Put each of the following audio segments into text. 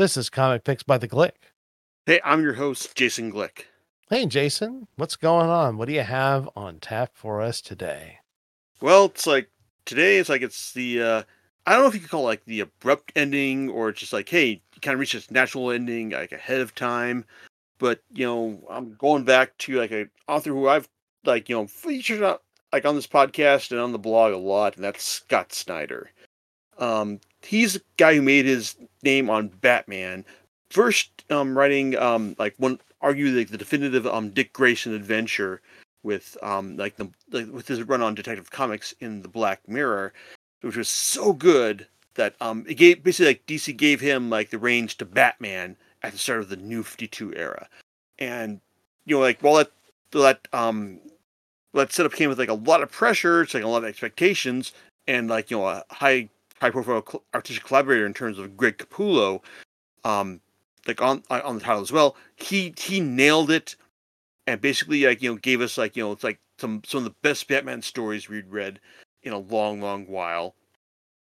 This is Comic Picks by the Glick. Hey, I'm your host, Jason Glick. Hey, Jason, what's going on? What do you have on tap for us today? Well, it's like today. It's like it's the uh, I don't know if you could call it like the abrupt ending or it's just like, hey, you kind of reach this natural ending like ahead of time. But you know, I'm going back to like an author who I've like you know featured on, like on this podcast and on the blog a lot, and that's Scott Snyder. Um, he's a guy who made his name on Batman. First, um, writing um like one argue like the definitive um Dick Grayson adventure with um like the like, with his run on Detective Comics in the Black Mirror, which was so good that um it gave basically like DC gave him like the range to Batman at the start of the New Fifty Two era, and you know like while that that um that setup came with like a lot of pressure, it's like a lot of expectations, and like you know a high high profile cl- artistic collaborator in terms of Greg Capullo, um like on on the title as well. He he nailed it, and basically like you know gave us like you know it's like some some of the best Batman stories we'd read in a long long while.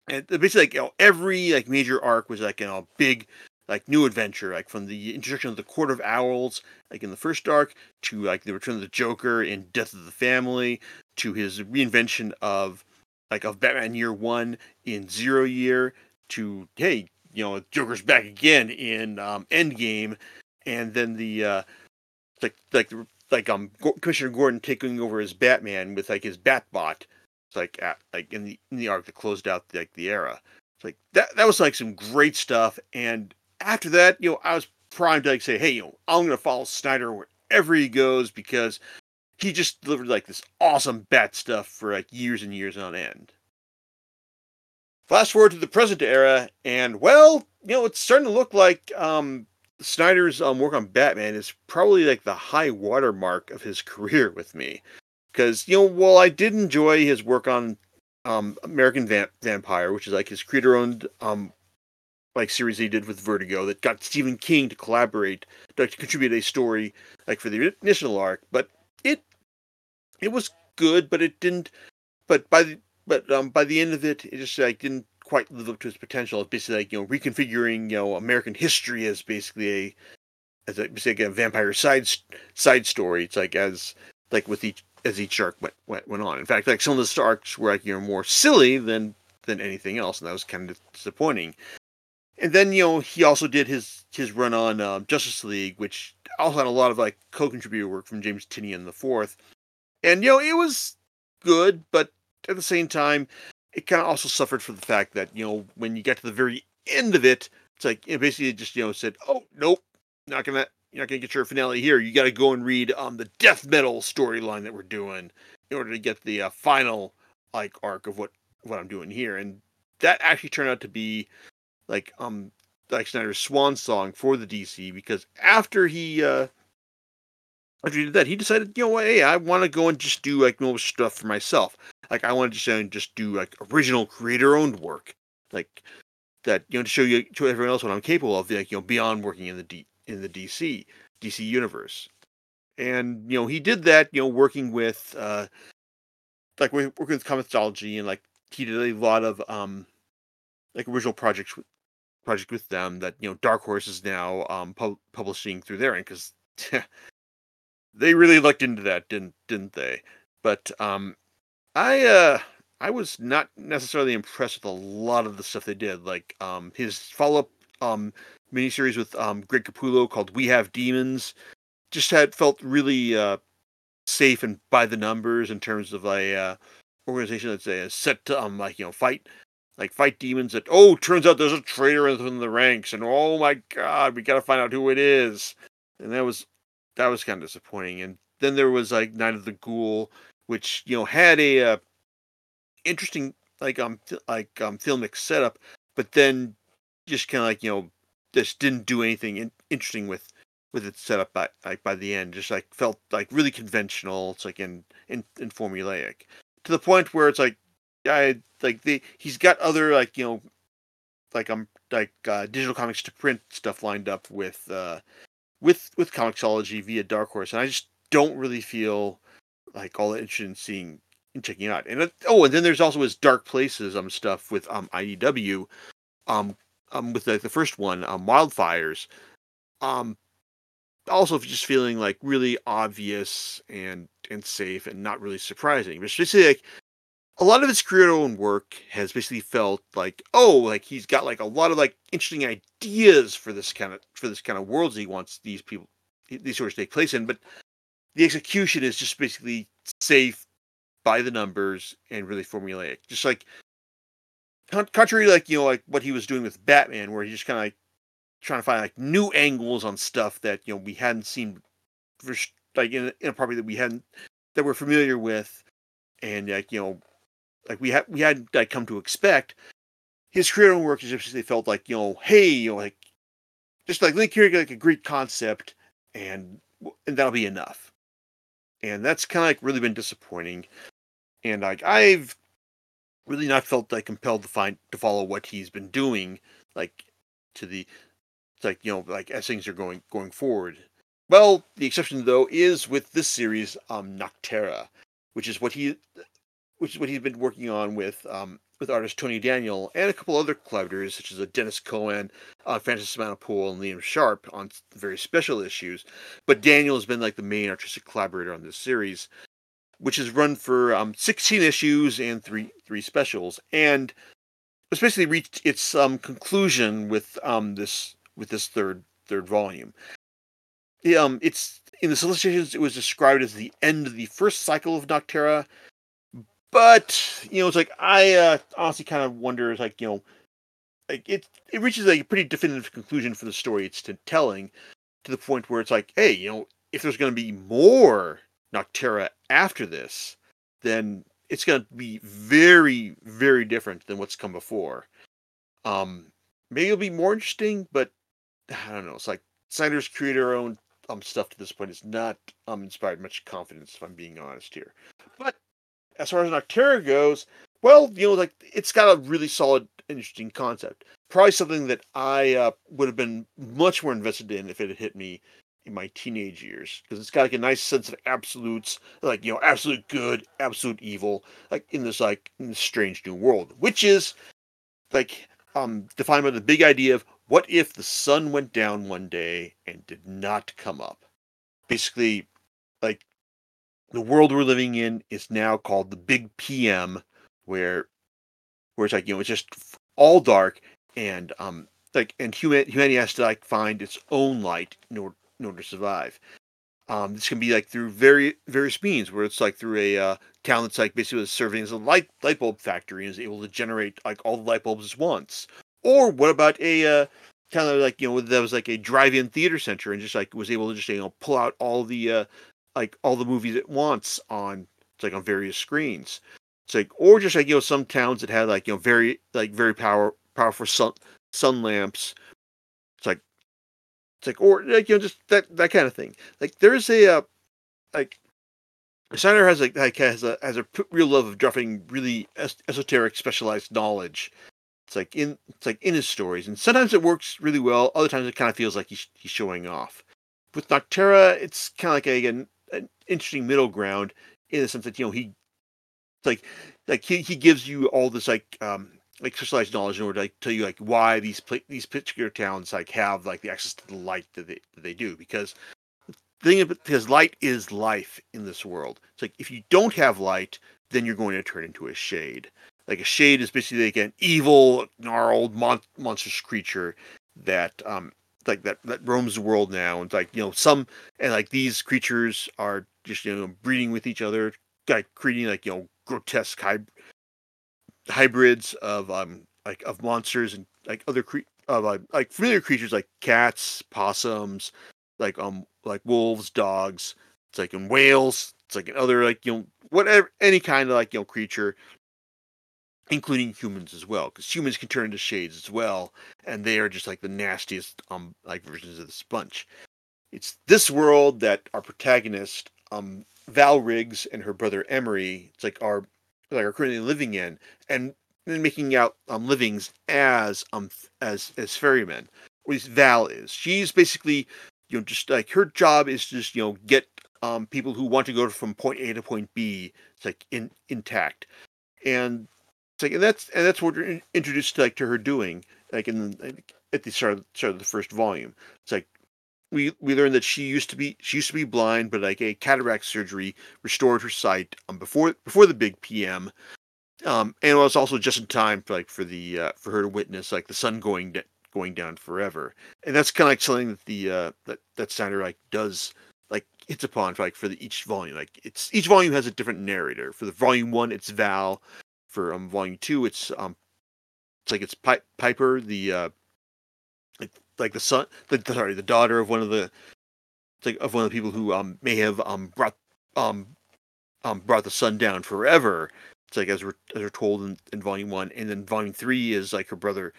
And basically like you know every like major arc was like you know big like new adventure like from the introduction of the Court of Owls like in the first arc to like the return of the Joker in Death of the Family to his reinvention of like of Batman Year One in Zero Year to hey you know Joker's back again in um, Endgame, and then the uh, like like like um Commissioner Gordon taking over as Batman with like his Batbot, it's like at, like in the in the arc that closed out like the era. It's like that that was like some great stuff, and after that, you know, I was primed to like say, hey, you know, I'm gonna follow Snyder wherever he goes because he just delivered like this awesome bat stuff for like years and years on end. Fast forward to the present era, and well, you know, it's starting to look like um, Snyder's um, work on Batman is probably like the high watermark of his career with me. Because, you know, while I did enjoy his work on um, American Vamp- Vampire, which is like his creator owned um, like series he did with Vertigo that got Stephen King to collaborate to contribute a story like for the initial arc, but it was good, but it didn't. But by the but um, by the end of it, it just like didn't quite live up to its potential. It's basically like you know reconfiguring you know American history as basically a as a, basically a vampire side side story. It's like as like with each as each arc went went, went on. In fact, like some of the arcs were like you know more silly than than anything else, and that was kind of disappointing. And then you know he also did his his run on um, Justice League, which also had a lot of like co-contributor work from James Tynion the fourth, and you know it was good, but at the same time, it kind of also suffered from the fact that you know when you get to the very end of it, it's like it basically just you know said, "Oh nope, not gonna you're not gonna get your finale here. You got to go and read um the death metal storyline that we're doing in order to get the uh, final like arc of what what I'm doing here." And that actually turned out to be like um like Snyder's swan song for the DC because after he uh after he did that, he decided, you know what, hey, I want to go and just do like more stuff for myself. Like I want to just, just do like original creator owned work, like that, you know, to show you to everyone else what I'm capable of, like you know, beyond working in the D in the DC DC universe. And you know, he did that, you know, working with uh like working with Comixology and like he did a lot of um like original projects with project with them that you know Dark Horse is now um pu- publishing through their end because they really looked into that, didn't didn't they? But um, I uh, I was not necessarily impressed with a lot of the stuff they did. Like um, his follow up um miniseries with um Greg Capullo called We Have Demons just had felt really uh safe and by the numbers in terms of a uh, organization that's set to um like you know fight like fight demons that oh turns out there's a traitor in the ranks and oh my god we got to find out who it is and that was that was kind of disappointing. And then there was like Night of the Ghoul, which you know had a uh, interesting like um like um filmic setup, but then just kind of like you know just didn't do anything in- interesting with with its setup by like by the end. Just like felt like really conventional. It's like in in, in formulaic to the point where it's like I like the he's got other like you know like um like uh, digital comics to print stuff lined up with uh with with Comixology via Dark Horse, and I just don't really feel like all that interested in seeing and checking out. And it, oh, and then there's also his Dark Spaces um stuff with um IDW, um um with like the first one, um, wildfires, um, also just feeling like really obvious and and safe and not really surprising. But it's basically like a lot of his creator own work has basically felt like oh like he's got like a lot of like interesting ideas for this kind of for this kind of worlds he wants these people these stories to take place in but the execution is just basically safe by the numbers and really formulaic just like contrary to like you know like what he was doing with batman where he just kind of like trying to find like new angles on stuff that you know we hadn't seen for like in, in a property that we hadn't that we're familiar with and like you know like we had we had like come to expect his creative work just they felt like you know hey you know like just like Link here like a great concept and and that'll be enough. And that's kind of like really been disappointing. And like I've really not felt like compelled to find to follow what he's been doing like to the like you know like as things are going going forward. Well the exception though is with this series um nocterra which is what he which is what he's been working on with um, with artist Tony Daniel and a couple other collaborators such as a Denys Cowan, uh, Francis Manapul, and Liam Sharp on very special issues. But Daniel has been like the main artistic collaborator on this series, which has run for um, 16 issues and three three specials, and it's basically reached its um, conclusion with um, this with this third third volume. Um, it's in the solicitations. It was described as the end of the first cycle of Nocterra, but you know, it's like I uh, honestly kind of wonder, is like you know, like it it reaches like a pretty definitive conclusion for the story it's telling, to the point where it's like, hey, you know, if there's going to be more Nocterra after this, then it's going to be very very different than what's come before. Um, maybe it'll be more interesting, but I don't know. It's like Snyder's creator own um stuff to this point is not um inspired much confidence if I'm being honest here. But as far as Nocterra goes, well, you know, like it's got a really solid, interesting concept. Probably something that I uh, would have been much more invested in if it had hit me in my teenage years because it's got like a nice sense of absolutes, like you know, absolute good, absolute evil, like in this like in this strange new world, which is like um defined by the big idea of what if the sun went down one day and did not come up. Basically, like the world we're living in is now called the Big PM, where where it's like you know it's just all dark and um like and human, humanity has to like find its own light in order in order to survive. Um, this can be like through very various means, where it's like through a uh, town that's like basically was serving as a light light bulb factory and is able to generate like all the light bulbs at once. Or what about a uh, kind of like you know that was like a drive-in theater center and just like was able to just you know pull out all the uh, like all the movies at once on it's like on various screens. It's like or just like you know some towns that had like you know very like very power powerful sun sun lamps. It's like it's like or like you know just that that kind of thing. Like there's a uh, like Snyder has like, like has a has a real love of dropping really esoteric specialized knowledge. It's like in it's like in his stories, and sometimes it works really well. Other times it kind of feels like he's he's showing off. With Nocterra, it's kind of like a, a an interesting middle ground in the sense that you know he like like he, he gives you all this like um like specialized knowledge in order to like tell you like why these these particular towns like have like the access to the light that they that they do because the thing because light is life in this world. It's like if you don't have light, then you're going to turn into a shade. Like a shade is basically like an evil, gnarled, mon- monstrous creature that um like that that roams the world now and like you know some and like these creatures are just you know breeding with each other like creating like you know grotesque hy- hybrids of um like of monsters and like other cre- of uh, like familiar creatures like cats possums like um like wolves dogs it's like in whales it's like in other like you know whatever any kind of like you know creature including humans as well, because humans can turn into shades as well, and they are just like the nastiest um like versions of the sponge. It's this world that our protagonist, um, Val Riggs and her brother Emery, it's like are like are currently living in, and then making out um livings as um as as ferrymen. Or at least Val is. She's basically you know just like her job is to just you know get um people who want to go from point A to point B, it's like in intact. And like, and that's and that's what we're introduced to like to her doing. like in at the start of, start of the first volume. It's like we we learned that she used to be she used to be blind, but like a cataract surgery restored her sight um, before before the big PM. Um, and it was also just in time for like for the uh, for her to witness like the sun going de- going down forever, and that's kind of like something that the uh, that that Snyder like does like hits upon for, like for the, each volume. Like it's each volume has a different narrator. For the volume one, it's Val. For um volume two, it's um it's like it's Pi- Piper, the uh like, the son, the sorry, the daughter of one of the like of one of the people who um may have um brought um um brought the sun down forever. It's like as we're as we're told in, in volume one, and then volume three is like her brother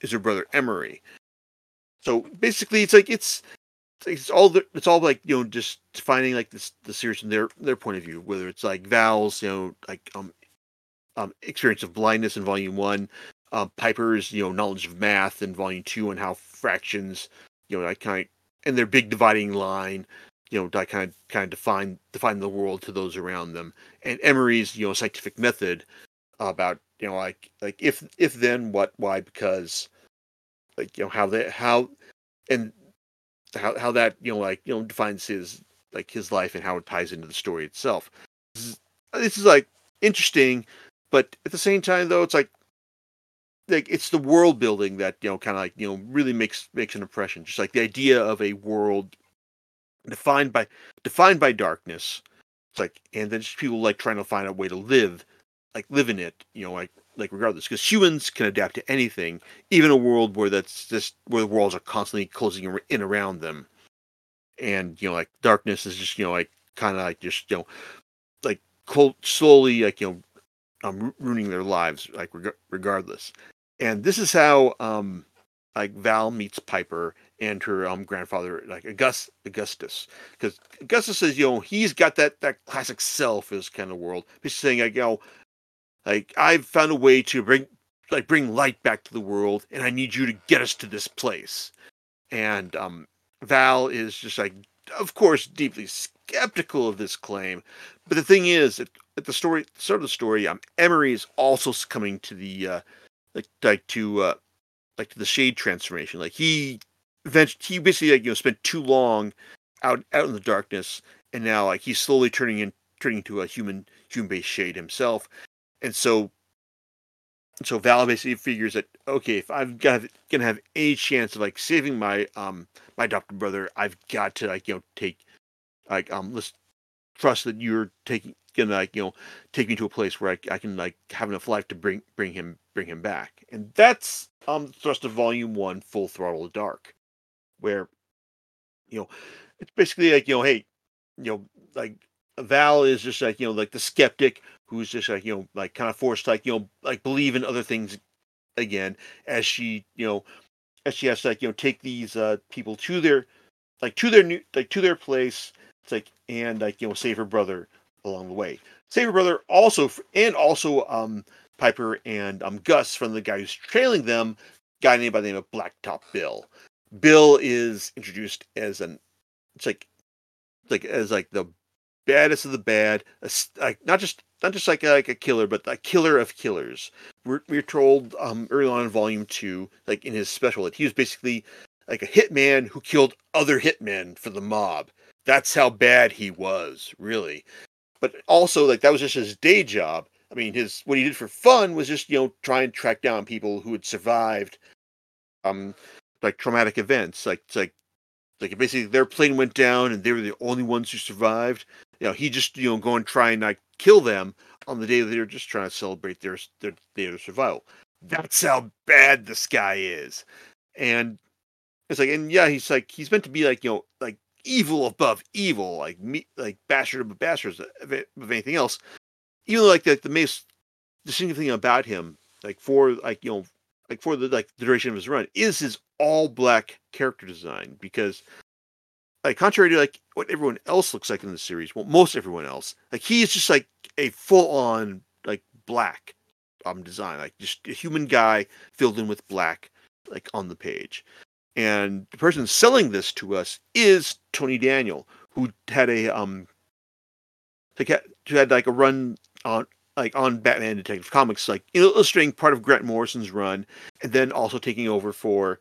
is her brother Emery. So basically, it's like it's it's all the, it's all like you know just defining like this the series from their their point of view whether it's like Val's you know like um um experience of blindness in volume one um Piper's you know knowledge of math in volume two and how fractions you know I kind of and their big dividing line you know kind of kind of define define the world to those around them and Emery's you know scientific method about you know like like if if then what why because like you know how they how and how how that you know like you know defines his like his life and how it ties into the story itself. This is, this is like interesting, but at the same time though, it's like like it's the world building that you know kind of like you know really makes makes an impression. Just like the idea of a world defined by defined by darkness. It's like and then just people like trying to find a way to live like live in it. You know like like regardless because humans can adapt to anything even a world where that's just where the walls are constantly closing in around them and you know like darkness is just you know like kind of like just you know like cold, slowly like you know um, ruining their lives like reg- regardless. And this is how um like val meets piper and her um grandfather like August, augustus. Because augustus says you know he's got that that classic self is kind of world. He's saying like you know like I've found a way to bring like bring light back to the world, and I need you to get us to this place. And um, Val is just like, of course, deeply skeptical of this claim. But the thing is, at, at the story start of the story, um, Emery is also coming to the uh, like like to uh, like to the shade transformation. Like he eventually he basically like you know spent too long out out in the darkness, and now like he's slowly turning in turning into a human human based shade himself and so so Val basically figures that okay, if I'm gonna have any chance of like saving my um my adopted brother, I've got to like you know take like um let's trust that you're taking gonna like you know take me to a place where I, I can like have enough life to bring bring him bring him back, and that's um thrust of volume one, Full Throttle Dark, where you know it's basically like you know hey you know like Val is just like you know like the skeptic who's just like you know like kind of forced like you know like believe in other things again as she you know as she has to like you know take these uh people to their like to their new like to their place it's like and like you know save her brother along the way. Save her brother also and also um piper and um gus from the guy who's trailing them guy named by the name of blacktop bill. Bill is introduced as an it's like like as like the baddest of the bad, like not just not just like a, like a killer, but a killer of killers. We're we're told um, early on in Volume Two, like in his special, that he was basically like a hitman who killed other hitmen for the mob. That's how bad he was, really. But also, like that was just his day job. I mean, his what he did for fun was just you know try and track down people who had survived, um, like traumatic events. Like like like basically their plane went down and they were the only ones who survived you know, he just you know go and try and like kill them on the day that they're just trying to celebrate their their their survival. That's how bad this guy is, and it's like, and yeah, he's like he's meant to be like you know like evil above evil, like me like bastard above bastards of, anything else. Even though like the, the most distinctive thing about him, like for like you know like for the like the duration of his run, is his all black character design because like contrary to like what everyone else looks like in the series, well, most everyone else, like he is just like a full on like black um design, like just a human guy filled in with black, like on the page. And the person selling this to us is Tony Daniel, who had a um like who had like a run on like on Batman Detective Comics, like illustrating part of Grant Morrison's run, and then also taking over for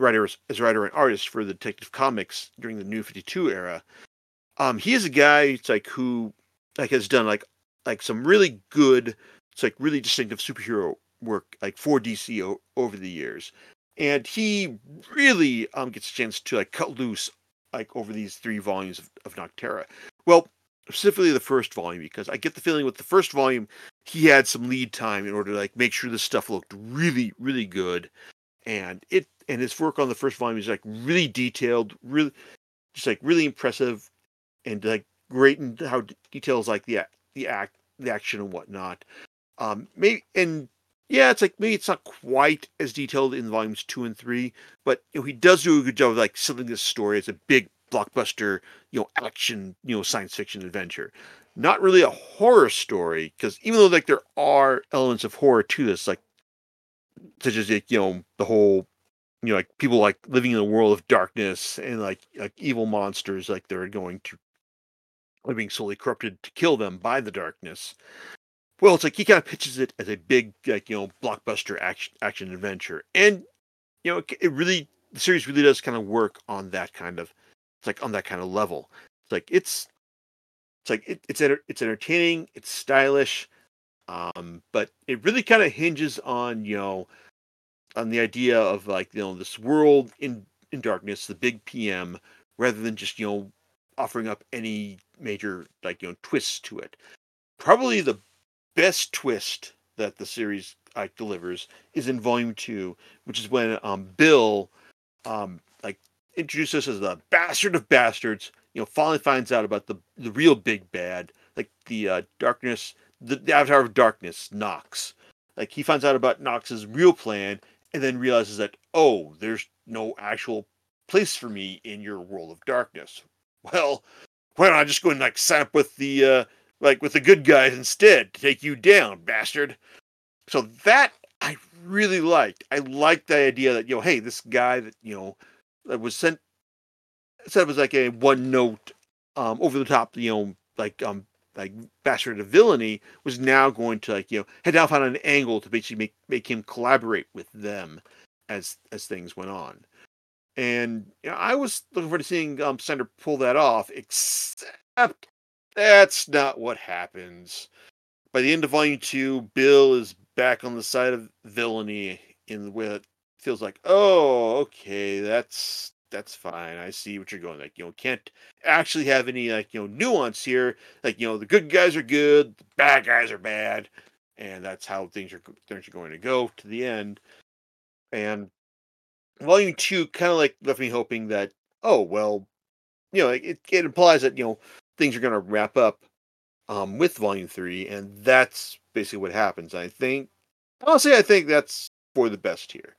writer as writer and artist for the Detective Comics during the New Fifty Two era. Um, he is a guy it's like who like has done like like some really good, it's like really distinctive superhero work like for DC o- over the years, and he really um gets a chance to like cut loose like over these three volumes of, of Nocterra. Well, specifically the first volume because I get the feeling with the first volume he had some lead time in order to like make sure this stuff looked really really good, and it and his work on the first volume is like really detailed, really just like really impressive, and like great in how details like the the act the action and whatnot. Um, maybe and yeah, it's like maybe it's not quite as detailed in volumes two and three, but you know he does do a good job of like selling this story as a big blockbuster, you know, action, you know, science fiction adventure. Not really a horror story because even though like there are elements of horror to this, like such as like, you know the whole you know like people like living in a world of darkness and like like evil monsters like they're going to are being slowly corrupted to kill them by the darkness. Well, it's like he kind of pitches it as a big, like you know, blockbuster action action adventure, and you know, it, it really the series really does kind of work on that kind of, it's like on that kind of level. It's like it's, it's like it, it's enter, it's entertaining, it's stylish, um, but it really kind of hinges on you know, on the idea of like you know this world in in darkness, the big PM, rather than just you know offering up any major like you know twists to it. Probably the best twist that the series like delivers is in volume two, which is when um Bill um like introduces us as the bastard of bastards. You know, finally finds out about the the real big bad, like the uh, darkness, the, the avatar of darkness, Nox. Like he finds out about Nox's real plan, and then realizes that oh, there's no actual place for me in your world of darkness. Well, why don't I just go and like sign up with the uh like with the good guys instead to take you down, bastard? So that I really liked. I liked the idea that, you know, hey, this guy that, you know, that was sent said it was like a one note um over the top, you know, like um like bastard of villainy was now going to like, you know, head off on an angle to basically make make him collaborate with them as as things went on. And you know, I was looking forward to seeing um, Snyder pull that off, except that's not what happens. By the end of Volume 2, Bill is back on the side of villainy in the way that feels like, oh, okay, that's that's fine. I see what you're going. Like, you know, can't actually have any like, you know, nuance here. Like, you know, the good guys are good, the bad guys are bad, and that's how things are things are going to go to the end. And volume two kind of like left me hoping that oh well you know it, it implies that you know things are going to wrap up um, with volume three and that's basically what happens i think honestly i think that's for the best here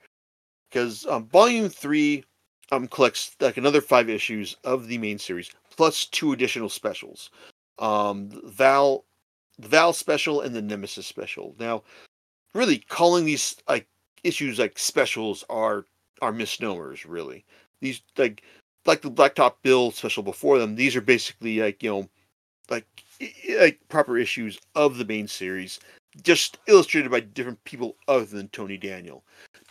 because um, volume three um, collects like another five issues of the main series plus two additional specials um, val the val special and the nemesis special now really calling these like issues like specials are are misnomers really. These like like the Blacktop Bill special before them. These are basically like you know like like proper issues of the main series, just illustrated by different people other than Tony Daniel.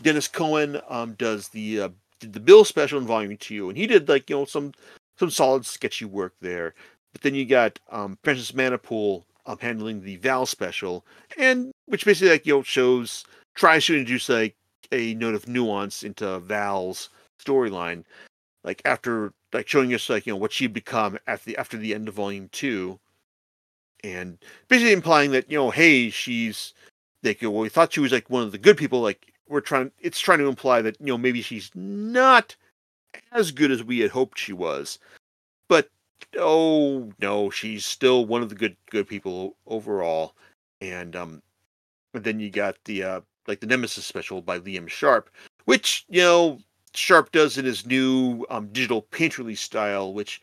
Denys Cowan um, does the uh, did the Bill special in Volume Two, and he did like you know some some solid sketchy work there. But then you got um, Francis Manapul um, handling the Val special, and which basically like you know shows tries to introduce like a note of nuance into Val's storyline, like after like showing us like you know what she'd become after the after the end of volume two, and basically implying that you know hey she's like well we thought she was like one of the good people like we're trying it's trying to imply that you know maybe she's not as good as we had hoped she was, but oh no she's still one of the good good people overall, and um, and then you got the uh like the Nemesis special by Liam Sharp, which you know Sharp does in his new um, digital painterly style. Which,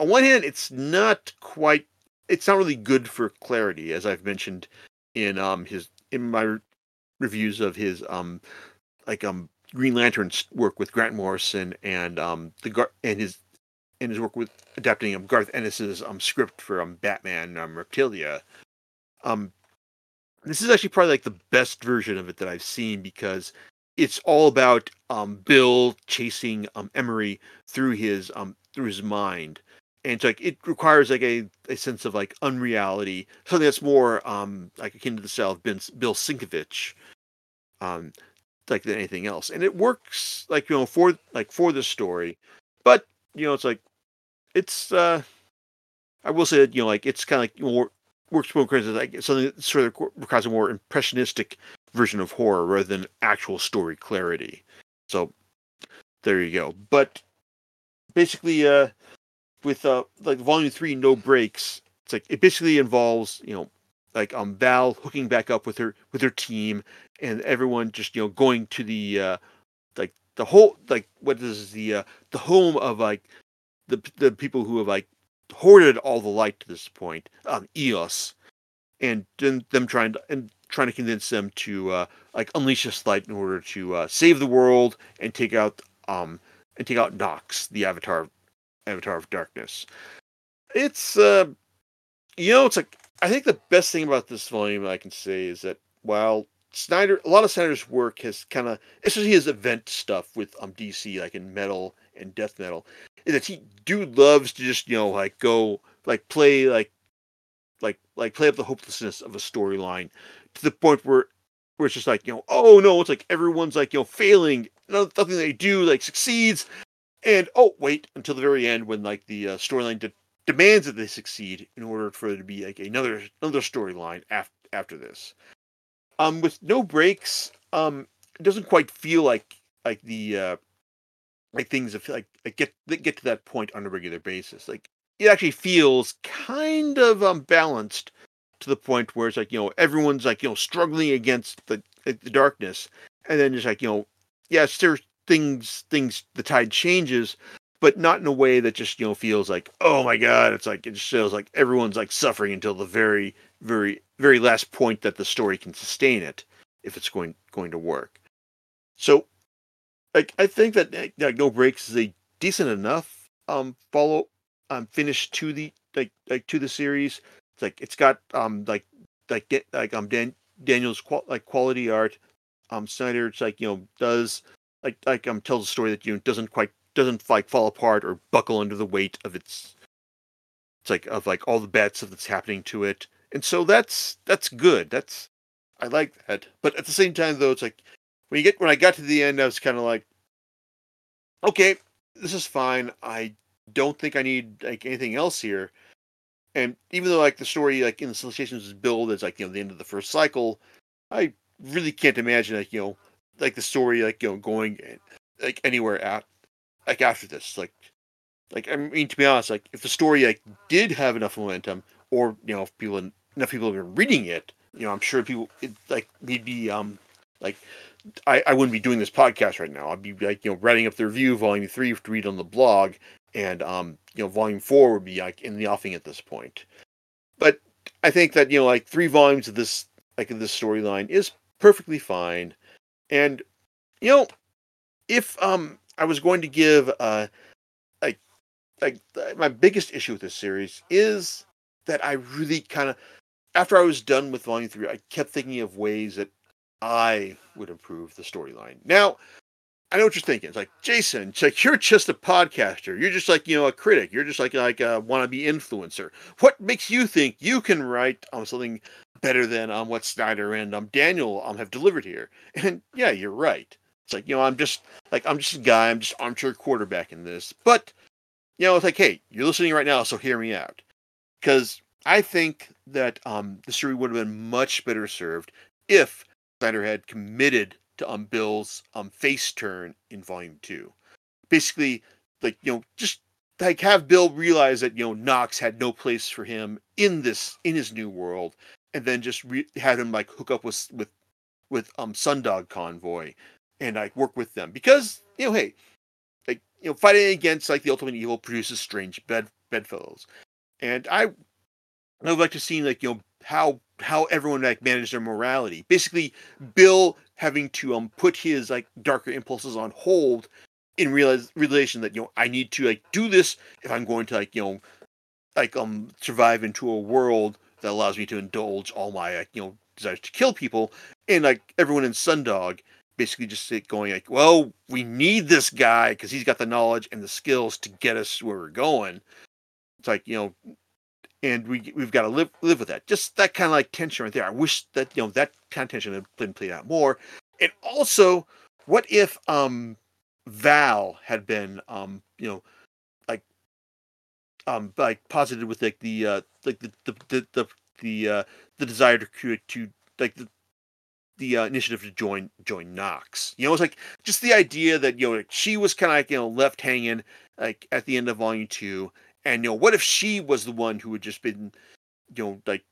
on one hand, it's not quite, it's not really good for clarity, as I've mentioned in um his in my reviews of his um like um Green Lantern's work with Grant Morrison and um the Gar- and his and his work with adapting um, Garth Ennis's um script for um Batman um Reptilia. Um this is actually probably like the best version of it that I've seen because it's all about um, Bill chasing um, Emery through his um, through his mind, and it's like it requires like a, a sense of like unreality, something that's more um, like akin to the style of Bill Sienkiewicz, um, like than anything else, and it works like you know for like for the story, but you know it's like it's uh, I will say that you know like it's kind of like more works more because like something that sort of requires a more impressionistic version of horror rather than actual story clarity. So there you go. But basically, uh, with uh, like volume three, no breaks. It's like it basically involves you know like um Val hooking back up with her with her team and everyone just you know going to the uh like the whole like what is the uh the home of like the the people who have like hoarded all the light to this point um Eos. And then them trying to and trying to convince them to uh like unleash this light in order to uh save the world and take out um and take out Nox the avatar avatar of darkness. It's uh you know it's like I think the best thing about this volume I can say is that while Snyder, a lot of Snyder's work has kind of, especially his event stuff with um DC, like in metal and death metal, is that he dude loves to just you know like go like play like like like play up the hopelessness of a storyline to the point where where it's just like you know oh no it's like everyone's like you know failing nothing they do like succeeds and oh wait until the very end when like the uh, storyline de- demands that they succeed in order for there to be like another another storyline after after this. Um with no breaks um it doesn't quite feel like like the uh like things feel like, like get get to that point on a regular basis. Like it actually feels kind of um balanced to the point where it's like you know everyone's like you know struggling against the the darkness. And then just like you know yes there's things things the tide changes but not in a way that just you know feels like oh my god it's like it just feels like everyone's like suffering until the very very very last point that the story can sustain it if it's going going to work. So like i think that like no breaks is a decent enough um follow um finish to the like like to the series. It's like it's got um like like like um Dan, daniel's qual- like quality art. Um snyder it's like you know does like like um tells a story that you know doesn't quite doesn't like fall apart or buckle under the weight of its it's like of like all the stuff that's happening to it. And so that's that's good. That's i like that. But at the same time though it's like when you get when i got to the end i was kind of like okay this is fine. I don't think i need like anything else here. And even though like the story like in the solicitations is billed as like you know the end of the first cycle i really can't imagine like you know like the story like you know going eh, like anywhere at like after this like like i mean to be honest like if the story like did have enough momentum or you know if people enough people have been reading it you know i'm sure people it, like we'd be um like I, I wouldn't be doing this podcast right now. I'd be like you know writing up the review volume three to read on the blog and um you know volume four would be like in the offing at this point. But i think that you know like three volumes of this like of this storyline is perfectly fine. And you know if um I was going to give uh like like my biggest issue with this series is that I really kind of after I was done with volume 3 I kept thinking of ways that I would improve the storyline. Now, I know what you're thinking. It's like, Jason, like you're just a podcaster. You're just like, you know, a critic. You're just like like a wannabe influencer. What makes you think you can write um, something better than um, what Snyder and um, Daniel um, have delivered here? And yeah, you're right. It's like, you know, I'm just like I'm just a guy, I'm just armchair quarterback in this. But you know, it's like, hey, you're listening right now, so hear me out. Because I think that um the story would have been much better served if Snyder had committed to um Bill's um face turn in volume two. Basically, like, you know, just like have Bill realize that, you know, Nox had no place for him in this in his new world, and then just re- had him like hook up with with with um Sundog Convoy and I work with them because you know, hey, like you know, fighting against like the ultimate evil produces strange bed bedfellows, and I I would like to see like you know how how everyone like managed their morality. Basically, Bill having to um put his like darker impulses on hold in realize relation that you know I need to like do this if I'm going to like you know like um survive into a world that allows me to indulge all my like, you know desires to kill people, and like everyone in Sundog basically just going like, well, we need this guy because he's got the knowledge and the skills to get us where we're going. It's like you know, and we we've got to live live with that. Just that kind of like tension right there. I wish that you know that kind of tension had been played out more. And also, what if um Val had been um you know like um like posited with like the uh like the the the the, the uh the desire to create to like the the uh, initiative to join join Nox. You know, it's like just the idea that you know she was kind of like you know left hanging like at the end of volume two, and you know what if she was the one who had just been you know like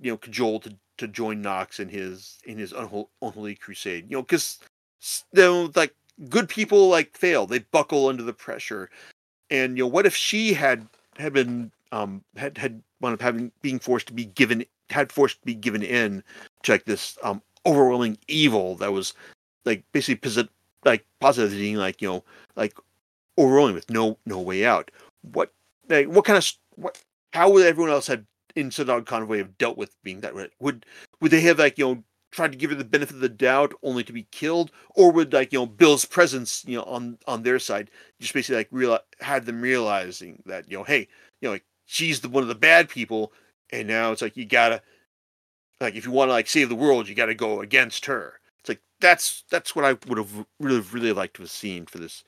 you know cajoled to, to join Nox in his in his unholy crusade. You know, because you know like good people like fail, they buckle under the pressure, and you know what if she had had been um had had wound up having being forced to be given had forced to be given in to like this um overwhelming evil that was like basically posit- like positing like you know like overwhelming with no no way out. What like what kind of what how would everyone else have in Sundog Convoy have dealt with being that way? Would would they have like you know tried to give her the benefit of the doubt only to be killed, or would like you know Bill's presence you know on on their side just basically like real had them realizing that you know hey you know like she's the one of the bad people, and now it's like you gotta like if you want to like save the world, you got to go against her. It's like that's that's what I would have really really liked to have seen for this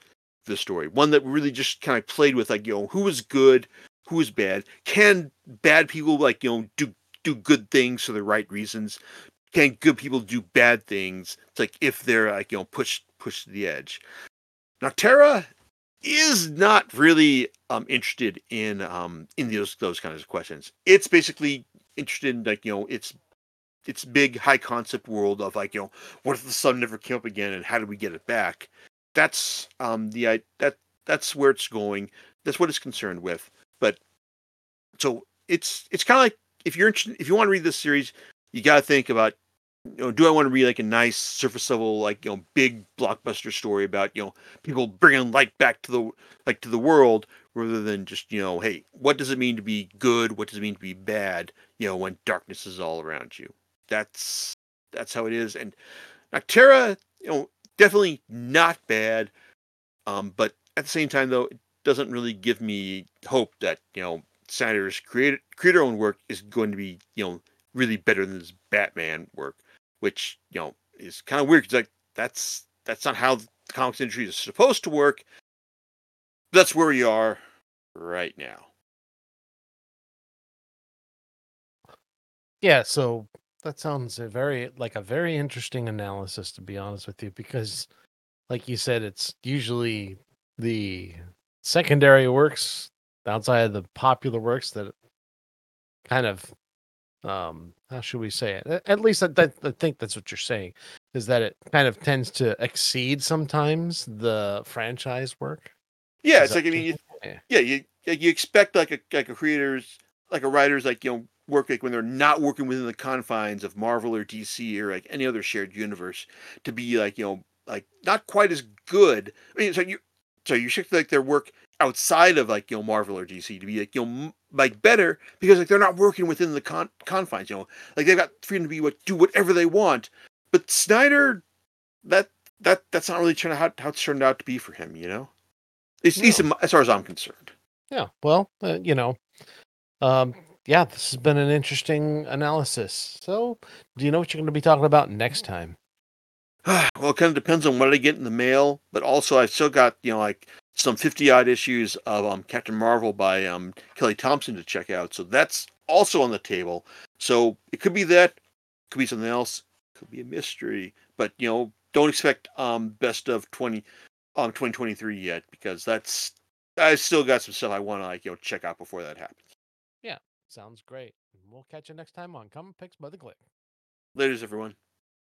this story. One that really just kind of played with like you know who is good, who is bad. Can bad people like you know do do good things for the right reasons? Can good people do bad things? It's like if they're like you know pushed pushed to the edge. Nocterra is not really um interested in um in those those kinds of questions. It's basically interested in like you know it's its big high concept world of like you know what if the sun never came up again and how do we get it back? That's um the that that's where it's going. That's what it's concerned with. But so it's it's kind of like if you're interested if you want to read this series you got to think about you know do i want to read like a nice surface level like you know big blockbuster story about you know people bringing light back to the like to the world rather than just you know hey what does it mean to be good? What does it mean to be bad you know when darkness is all around you that's that's how it is. And Nocterra, you know, definitely not bad. Um, but at the same time, though, it doesn't really give me hope that you know Snyder's creator creator own work is going to be you know really better than his Batman work, which you know is kind of weird because like that's that's not how the comics industry is supposed to work. That's where we are right now. Yeah, so that sounds a very like a very interesting analysis to be honest with you because like you said it's usually the secondary works outside of the popular works that kind of um how should we say it at least I, I think that's what you're saying is that it kind of tends to exceed sometimes the franchise work yeah is it's like i mean you, yeah. yeah you you expect like a like a creator's like a writer's like you know work like when they're not working within the confines of Marvel or DC or like any other shared universe to be like you know like not quite as good. I mean, so you so you should like their work outside of like you know Marvel or DC to be like you know like better because like they're not working within the con- confines. You know, like they've got freedom to be what do whatever they want. But Snyder, that that that's not really turned out how, how it's turned out to be for him. You know, at least no. as far as I'm concerned. Yeah, well, uh, you know, um, yeah, this has been an interesting analysis. So, do you know what you're going to be talking about next time? well, it kind of depends on what I get in the mail, but also I've still got you know like some fifty odd issues of um, Captain Marvel by um, Kelly Thompson to check out. So that's also on the table. So it could be that, could be something else, could be a mystery. But you know, don't expect um, best of twenty um 2023 yet because that's I still got some stuff I want to like you know check out before that happens. Sounds great. We'll catch you next time on Comic Picks by the Glick. Laters, everyone.